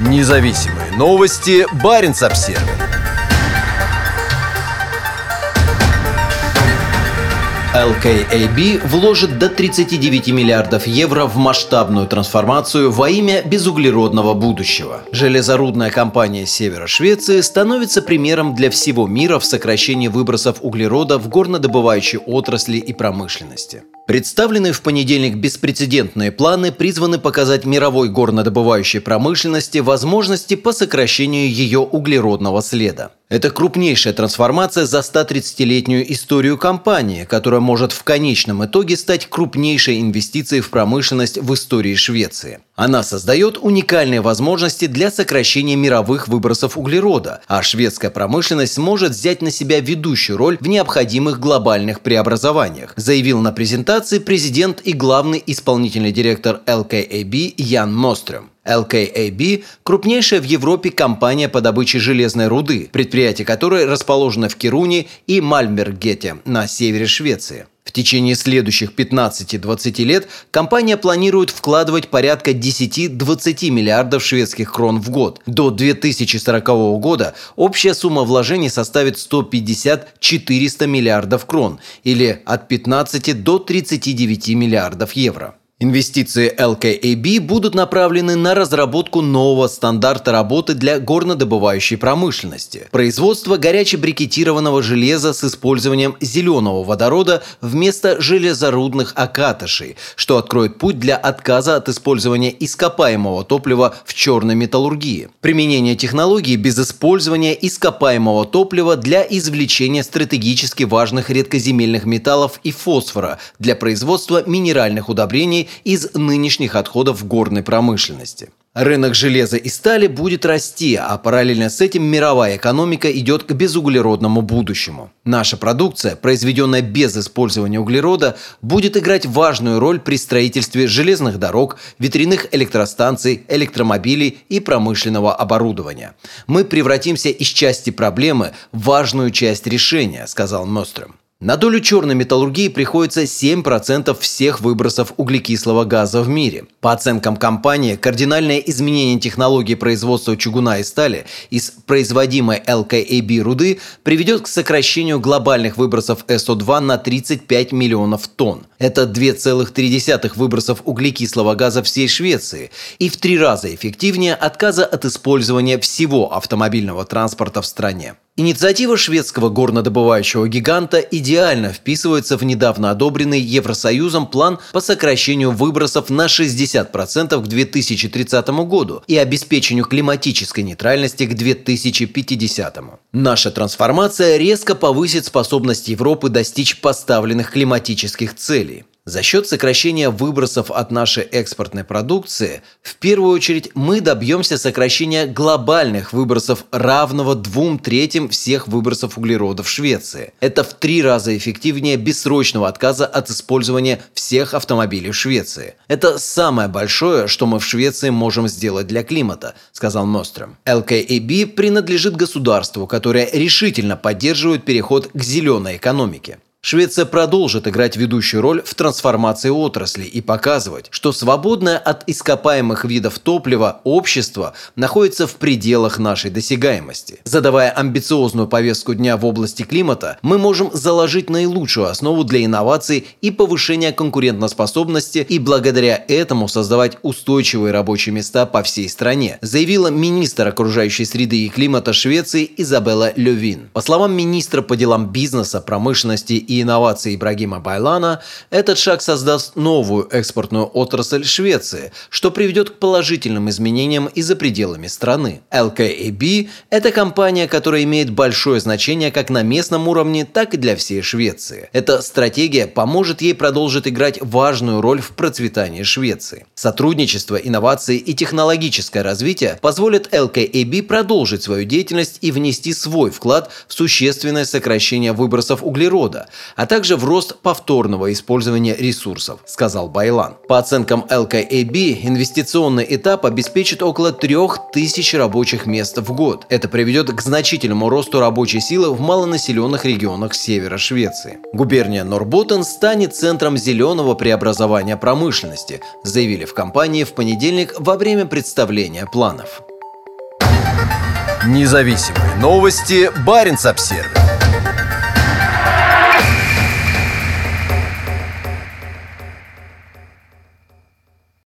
Независимые новости. Барин обсерва LKAB вложит до 39 миллиардов евро в масштабную трансформацию во имя безуглеродного будущего. Железорудная компания севера Швеции становится примером для всего мира в сокращении выбросов углерода в горнодобывающей отрасли и промышленности. Представленные в понедельник беспрецедентные планы призваны показать мировой горнодобывающей промышленности возможности по сокращению ее углеродного следа. Это крупнейшая трансформация за 130-летнюю историю компании, которая может в конечном итоге стать крупнейшей инвестицией в промышленность в истории Швеции. Она создает уникальные возможности для сокращения мировых выбросов углерода, а шведская промышленность сможет взять на себя ведущую роль в необходимых глобальных преобразованиях, заявил на презентации президент и главный исполнительный директор LKAB Ян Мострем. LKAB – крупнейшая в Европе компания по добыче железной руды, предприятие которой расположено в Кируне и Мальмергете на севере Швеции. В течение следующих 15-20 лет компания планирует вкладывать порядка 10-20 миллиардов шведских крон в год. До 2040 года общая сумма вложений составит 150-400 миллиардов крон или от 15 до 39 миллиардов евро. Инвестиции LKAB будут направлены на разработку нового стандарта работы для горнодобывающей промышленности, производство горячебрикетированного железа с использованием зеленого водорода вместо железорудных окатышей, что откроет путь для отказа от использования ископаемого топлива в черной металлургии, применение технологий без использования ископаемого топлива для извлечения стратегически важных редкоземельных металлов и фосфора для производства минеральных удобрений из нынешних отходов горной промышленности. Рынок железа и стали будет расти, а параллельно с этим мировая экономика идет к безуглеродному будущему. Наша продукция, произведенная без использования углерода, будет играть важную роль при строительстве железных дорог, ветряных электростанций, электромобилей и промышленного оборудования. Мы превратимся из части проблемы в важную часть решения, сказал Мострем. На долю черной металлургии приходится 7% всех выбросов углекислого газа в мире. По оценкам компании, кардинальное изменение технологии производства чугуна и стали из производимой LKAB руды приведет к сокращению глобальных выбросов СО2 на 35 миллионов тонн. Это 2,3 выбросов углекислого газа всей Швеции и в три раза эффективнее отказа от использования всего автомобильного транспорта в стране. Инициатива шведского горнодобывающего гиганта идеально вписывается в недавно одобренный Евросоюзом план по сокращению выбросов на 60% к 2030 году и обеспечению климатической нейтральности к 2050. Наша трансформация резко повысит способность Европы достичь поставленных климатических целей. За счет сокращения выбросов от нашей экспортной продукции, в первую очередь мы добьемся сокращения глобальных выбросов равного двум третьим всех выбросов углерода в Швеции. Это в три раза эффективнее бессрочного отказа от использования всех автомобилей в Швеции. Это самое большое, что мы в Швеции можем сделать для климата, сказал Мостром. LKAB принадлежит государству, которое решительно поддерживает переход к зеленой экономике. Швеция продолжит играть ведущую роль в трансформации отрасли и показывать, что свободное от ископаемых видов топлива общество находится в пределах нашей досягаемости. Задавая амбициозную повестку дня в области климата, мы можем заложить наилучшую основу для инноваций и повышения конкурентоспособности и благодаря этому создавать устойчивые рабочие места по всей стране, заявила министр окружающей среды и климата Швеции Изабелла Левин. По словам министра по делам бизнеса, промышленности и инноваций Ибрагима Байлана, этот шаг создаст новую экспортную отрасль Швеции, что приведет к положительным изменениям и за пределами страны. LKAB – это компания, которая имеет большое значение как на местном уровне, так и для всей Швеции. Эта стратегия поможет ей продолжить играть важную роль в процветании Швеции. Сотрудничество, инновации и технологическое развитие позволят LKAB продолжить свою деятельность и внести свой вклад в существенное сокращение выбросов углерода, а также в рост повторного использования ресурсов, сказал Байлан. По оценкам LKAB, инвестиционный этап обеспечит около 3000 рабочих мест в год. Это приведет к значительному росту рабочей силы в малонаселенных регионах севера Швеции. Губерния Норботтен станет центром зеленого преобразования промышленности, заявили в компании в понедельник во время представления планов. Независимые новости. Барин обсервис